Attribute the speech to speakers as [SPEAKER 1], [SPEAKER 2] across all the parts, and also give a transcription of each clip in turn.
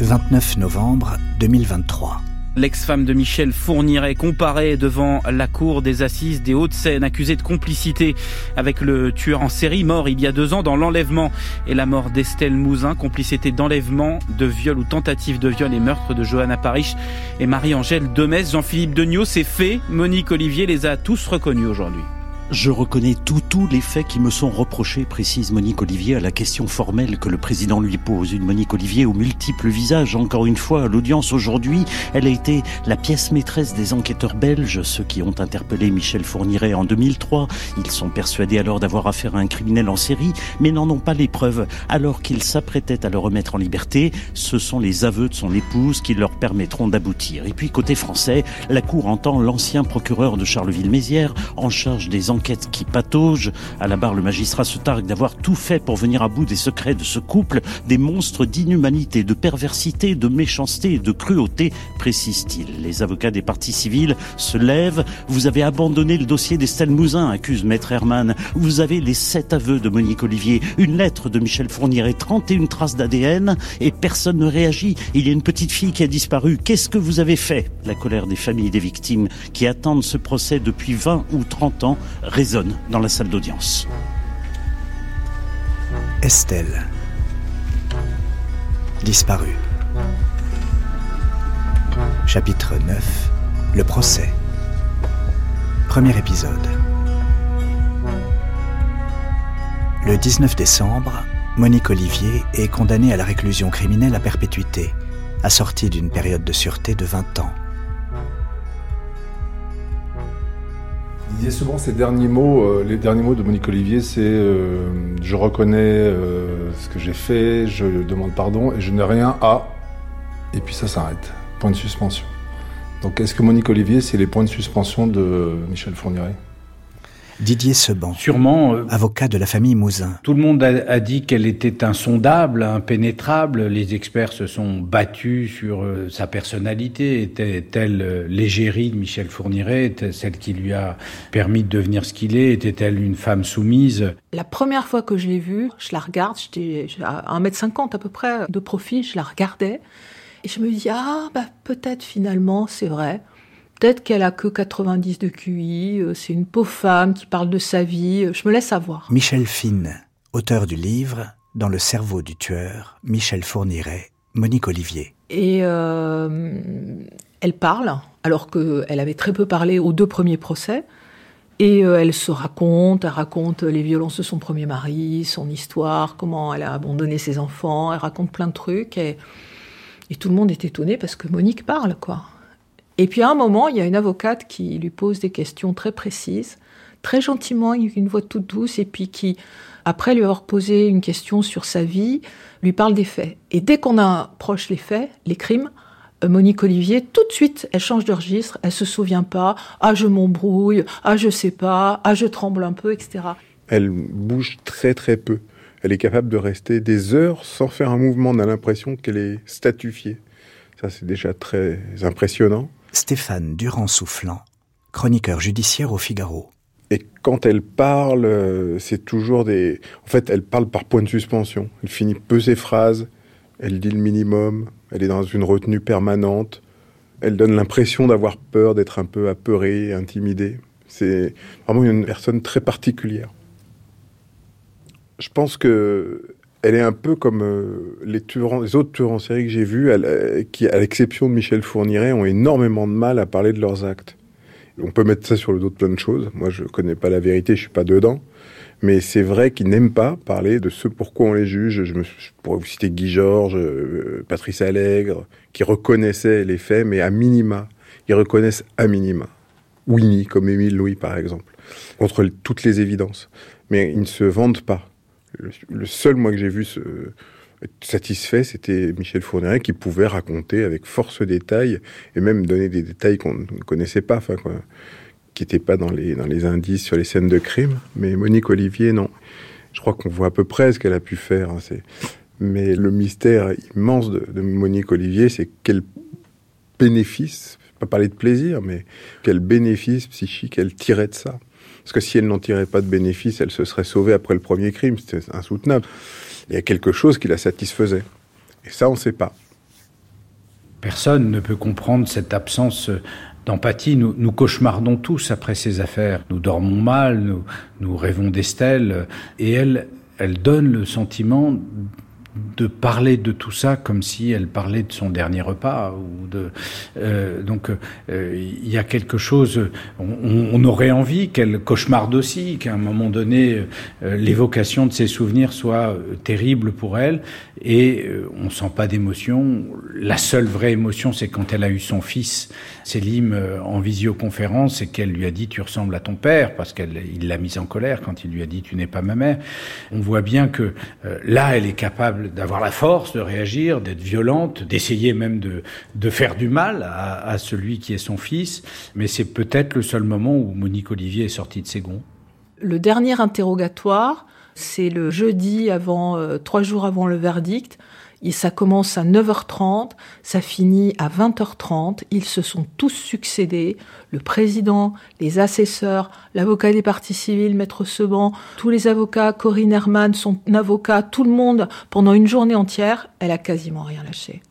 [SPEAKER 1] 29 novembre 2023.
[SPEAKER 2] L'ex-femme de Michel Fourniret comparée devant la cour des assises des Hauts-de-Seine, accusée de complicité avec le tueur en série mort il y a deux ans dans l'enlèvement et la mort d'Estelle Mouzin, complicité d'enlèvement, de viol ou tentative de viol et meurtre de Johanna Parich et Marie-Angèle Demès. Jean-Philippe Degnaud, ces faits, Monique Olivier les a tous reconnus aujourd'hui.
[SPEAKER 3] Je reconnais tous tous les faits qui me sont reprochés, précise Monique Olivier à la question formelle que le président lui pose. Une Monique Olivier aux multiples visages. Encore une fois, l'audience aujourd'hui, elle a été la pièce maîtresse des enquêteurs belges, ceux qui ont interpellé Michel Fourniret en 2003. Ils sont persuadés alors d'avoir affaire à un criminel en série, mais n'en ont pas les preuves. Alors qu'ils s'apprêtaient à le remettre en liberté, ce sont les aveux de son épouse qui leur permettront d'aboutir. Et puis côté français, la Cour entend l'ancien procureur de Charleville-Mézières en charge des enquête qui patauge. À la barre, le magistrat se targue d'avoir tout fait pour venir à bout des secrets de ce couple, des monstres d'inhumanité, de perversité, de méchanceté et de cruauté, précise-t-il. Les avocats des parties civiles se lèvent. Vous avez abandonné le dossier d'Estelle Mouzin, accuse Maître Herman. Vous avez les sept aveux de Monique Olivier, une lettre de Michel Fournier et 31 traces d'ADN et personne ne réagit. Il y a une petite fille qui a disparu. Qu'est-ce que vous avez fait? La colère des familles des victimes qui attendent ce procès depuis 20 ou 30 ans résonne dans la salle d'audience.
[SPEAKER 1] Estelle. Disparue. Chapitre 9. Le procès. Premier épisode. Le 19 décembre, Monique Olivier est condamnée à la réclusion criminelle à perpétuité, assortie d'une période de sûreté de 20 ans.
[SPEAKER 4] Disait souvent ces derniers mots, euh, les derniers mots de Monique Olivier, c'est euh, je reconnais euh, ce que j'ai fait, je demande pardon et je n'ai rien à. Et puis ça s'arrête. Point de suspension. Donc est-ce que Monique Olivier, c'est les points de suspension de Michel Fourniret?
[SPEAKER 1] Didier Seban,
[SPEAKER 2] sûrement euh,
[SPEAKER 1] avocat de la famille Mouzin.
[SPEAKER 5] Tout le monde a, dit qu'elle était insondable, impénétrable. Les experts se sont battus sur euh, sa personnalité. Était-elle euh, l'égérie de Michel Fourniret? Était celle qui lui a permis de devenir ce qu'il est? Était-elle une femme soumise?
[SPEAKER 6] La première fois que je l'ai vue, je la regarde, j'étais à 1m50 à peu près de profil, je la regardais. Et je me dis, ah, bah, peut-être finalement, c'est vrai. Peut-être qu'elle a que 90 de QI, euh, c'est une pauvre femme qui parle de sa vie, euh, je me laisse avoir.
[SPEAKER 1] Michel Fine, auteur du livre Dans le cerveau du tueur, Michel Fourniret, Monique Olivier.
[SPEAKER 6] Et euh, elle parle, alors qu'elle avait très peu parlé aux deux premiers procès. Et elle se raconte, elle raconte les violences de son premier mari, son histoire, comment elle a abandonné ses enfants, elle raconte plein de trucs. Et, et tout le monde est étonné parce que Monique parle, quoi. Et puis à un moment, il y a une avocate qui lui pose des questions très précises, très gentiment, avec une voix toute douce, et puis qui, après lui avoir posé une question sur sa vie, lui parle des faits. Et dès qu'on approche les faits, les crimes, euh, Monique Olivier, tout de suite, elle change de registre, elle se souvient pas, ah je m'embrouille, ah je sais pas, ah je tremble un peu, etc.
[SPEAKER 7] Elle bouge très très peu. Elle est capable de rester des heures sans faire un mouvement. On a l'impression qu'elle est statufiée. Ça, c'est déjà très impressionnant.
[SPEAKER 1] Stéphane Durand-Soufflant, chroniqueur judiciaire au Figaro.
[SPEAKER 7] Et quand elle parle, euh, c'est toujours des... En fait, elle parle par point de suspension. Elle finit peu ses phrases, elle dit le minimum, elle est dans une retenue permanente, elle donne l'impression d'avoir peur, d'être un peu apeurée, intimidée. C'est vraiment une personne très particulière. Je pense que elle est un peu comme euh, les, autres tueurs en série que j'ai vus, euh, qui, à l'exception de Michel Fourniret, ont énormément de mal à parler de leurs actes. On peut mettre ça sur le dos de plein de choses. Moi, je connais pas la vérité, je suis pas dedans. Mais c'est vrai qu'ils n'aiment pas parler de ce pourquoi on les juge. Je, me, pourrais vous citer Guy Georges, euh, Patrice Allègre, qui reconnaissaient les faits, mais à minima. Ils reconnaissent à minima. Winnie, comme Émile Louis, par exemple, contre toutes les évidences. Mais ils ne se vendent pas le, seul, moi, que j'ai vu satisfait, c'était Michel Fourniret qui pouvait raconter avec force détails et même donner des détails qu'on ne connaissait pas, enfin, qui n'étaient pas dans les, dans les indices sur les scènes de crime. Mais Monique Olivier, non. Je crois qu'on voit à peu près ce qu'elle a pu faire. Hein, mais le mystère immense de, de Monique Olivier, c'est quel bénéfice, pas parler de plaisir, mais quel bénéfice psychique elle tirait de ça. Parce que si elle n'en tirait pas de bénéfice, elle se serait sauvée après le premier crime. C'était insoutenable. Il y a quelque chose qui la satisfaisait. Et ça, on ne sait pas.
[SPEAKER 5] Personne ne peut comprendre cette absence d'empathie. Nous, nous, cauchemardons tous après ces affaires. Nous dormons mal, nous, nous rêvons d'Estelle. Et elle, elle donne le sentiment de parler de tout ça comme si elle parlait de son dernier repas ou de euh, donc euh, il y a quelque chose on, on aurait envie qu'elle cauchemarde aussi qu'à un moment donné euh, l'évocation de ses souvenirs soit euh, terrible pour elle et euh, on sent pas d'émotion. La seule vraie émotion c'est quand elle a eu son fils Célim en visioconférence et qu'elle lui a dit tu ressembles à ton père parce qu'elle il l'a mise en colère quand il lui a dit tu n'es pas ma mère. On voit bien que là elle est capable d'avoir la force de réagir, d'être violente, d'essayer même de, de faire du mal à, celui qui est son fils. Mais c'est peut-être le seul moment où Monique Olivier est sortie de ses gonds.
[SPEAKER 6] Le dernier interrogatoire, c'est le jeudi avant, euh, trois jours avant le verdict. Et ça commence à 9h30, ça finit à 20h30. Ils se sont tous succédés. Le président, les assesseurs, l'avocat des parties civiles, Maître Seban, tous les avocats, Corinne Herman, son avocat, tout le monde, pendant une journée entière, elle a quasiment rien lâché.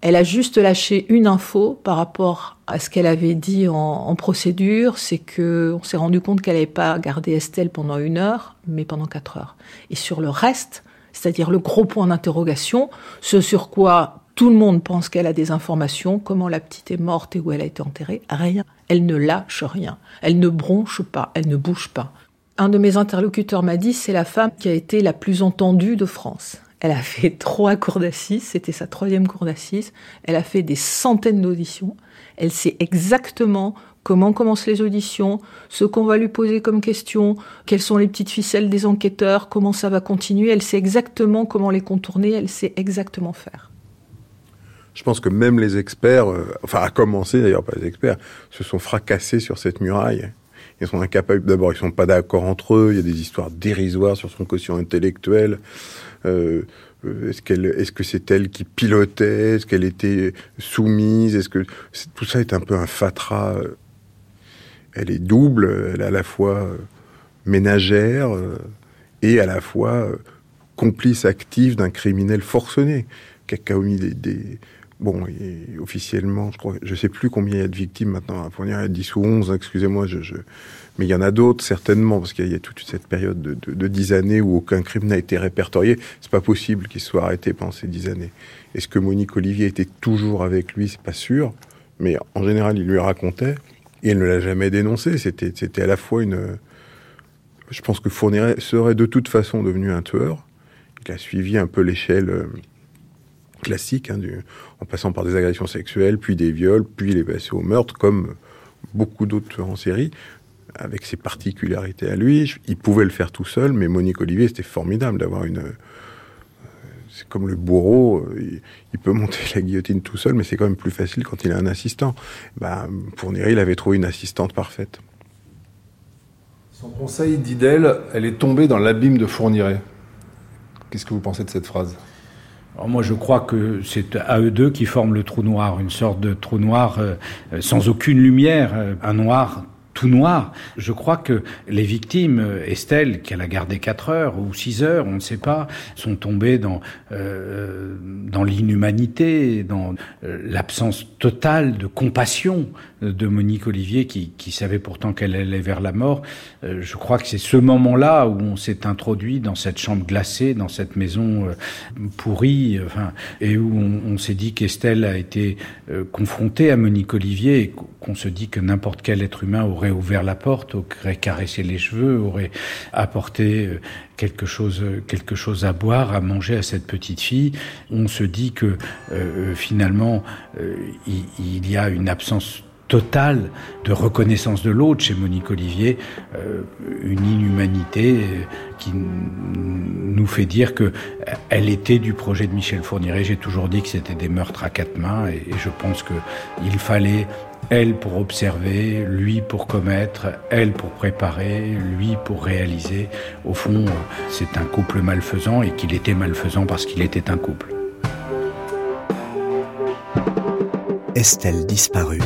[SPEAKER 6] Elle a juste lâché une info par rapport à ce qu'elle avait dit en, en procédure, c'est que on s'est rendu compte qu'elle n'avait pas gardé Estelle pendant une heure, mais pendant quatre heures. Et sur le reste, c'est-à-dire le gros point d'interrogation, ce sur quoi tout le monde pense qu'elle a des informations, comment la petite est morte et où elle a été enterrée, rien. Elle ne lâche rien. Elle ne bronche pas, elle ne bouge pas. Un de mes interlocuteurs m'a dit, c'est la femme qui a été la plus entendue de France. Elle a fait trois cours d'assises, c'était sa troisième cour d'assises. Elle a fait des centaines d'auditions. Elle sait exactement comment commencent les auditions, ce qu'on va lui poser comme question, quelles sont les petites ficelles des enquêteurs, comment ça va continuer? Elle sait exactement comment les contourner, elle sait exactement faire.
[SPEAKER 7] Je pense que même les experts, euh, enfin à commencer d'ailleurs pas les experts, se sont fracassés sur cette muraille. Ils sont incapables, d'abord ils sont pas d'accord entre eux, il y a des histoires dérisoires sur son quotient intellectuel. Euh, est-ce qu'elle, est-ce que c'est elle qui pilotait? Est-ce qu'elle était soumise? Est-ce que tout ça est un peu un fatras Elle est double. Elle est à la fois ménagère et à la fois complice active d'un criminel forcené qui a commis des, bon, officiellement, je crois, je sais plus combien il y a de victimes maintenant. Pour dire 10 ou 11, excusez-moi, je, mais il y en a d'autres certainement parce qu'il y a toute cette période de, de, de 10 années où aucun crime n'a été répertorié. C'est pas possible qu'il soit arrêté pendant ces 10 années. Est-ce que Monique Olivier était toujours avec lui? C'est pas sûr, mais en général, il lui racontait et elle ne l'a jamais dénoncé. C'était, c'était à la fois une. Je pense que Fourniret serait de toute façon devenu un tueur. Il a suivi un peu l'échelle. Euh, classique, hein, en passant par des agressions sexuelles, puis des viols, puis les passé au meurtre, comme beaucoup d'autres tueurs en série, avec ses particularités à lui. Il pouvait le faire tout seul, mais Monique Olivier, c'était formidable d'avoir une... C'est comme le bourreau, il, il, peut monter la guillotine tout seul, mais c'est quand même plus facile quand il a un assistant. Ben, pour Neri, il avait trouvé une assistante parfaite.
[SPEAKER 4] Son conseil dit d'elle, elle est tombée dans l'abîme de Fourniret. Qu'est-ce que vous pensez de cette phrase?
[SPEAKER 5] Alors moi, je crois que c'est à eux deux qui forment le trou noir, une sorte de trou noir euh, sans aucune lumière, euh, un noir tout noir. Je crois que les victimes, Estelle, qu'elle a gardé 4 heures ou 6 heures, on ne sait pas, sont tombées dans, euh, dans l'inhumanité, dans euh, l'absence totale de compassion de Monique Olivier, qui, savait pourtant qu'elle allait vers la mort. Euh, je crois que c'est ce moment-là où on s'est introduit dans cette chambre glacée, dans cette maison euh, pourrie, enfin, et où on, s'est dit qu'Estelle a été euh, confrontée à Monique Olivier et qu'on se dit que n'importe quel être humain aurait ouvert la porte, aurait caressé les cheveux, aurait apporté quelque chose, quelque chose à boire, à manger à cette petite fille. On se dit que euh, finalement euh, il y a une absence totale de reconnaissance de l'autre chez Monique Olivier, euh, une inhumanité qui nous fait dire que elle était du projet de Michel Fourniret. J'ai toujours dit que c'était des meurtres à quatre mains et, je pense que il fallait elle pour observer, lui pour commettre, elle pour préparer, lui pour réaliser. Au fond, c'est un couple malfaisant et qu'il était malfaisant parce qu'il était un couple.
[SPEAKER 1] Estelle disparue.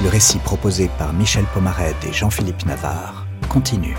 [SPEAKER 1] Le récit proposé par Michel Pomaret et Jean-Philippe Navarre continue.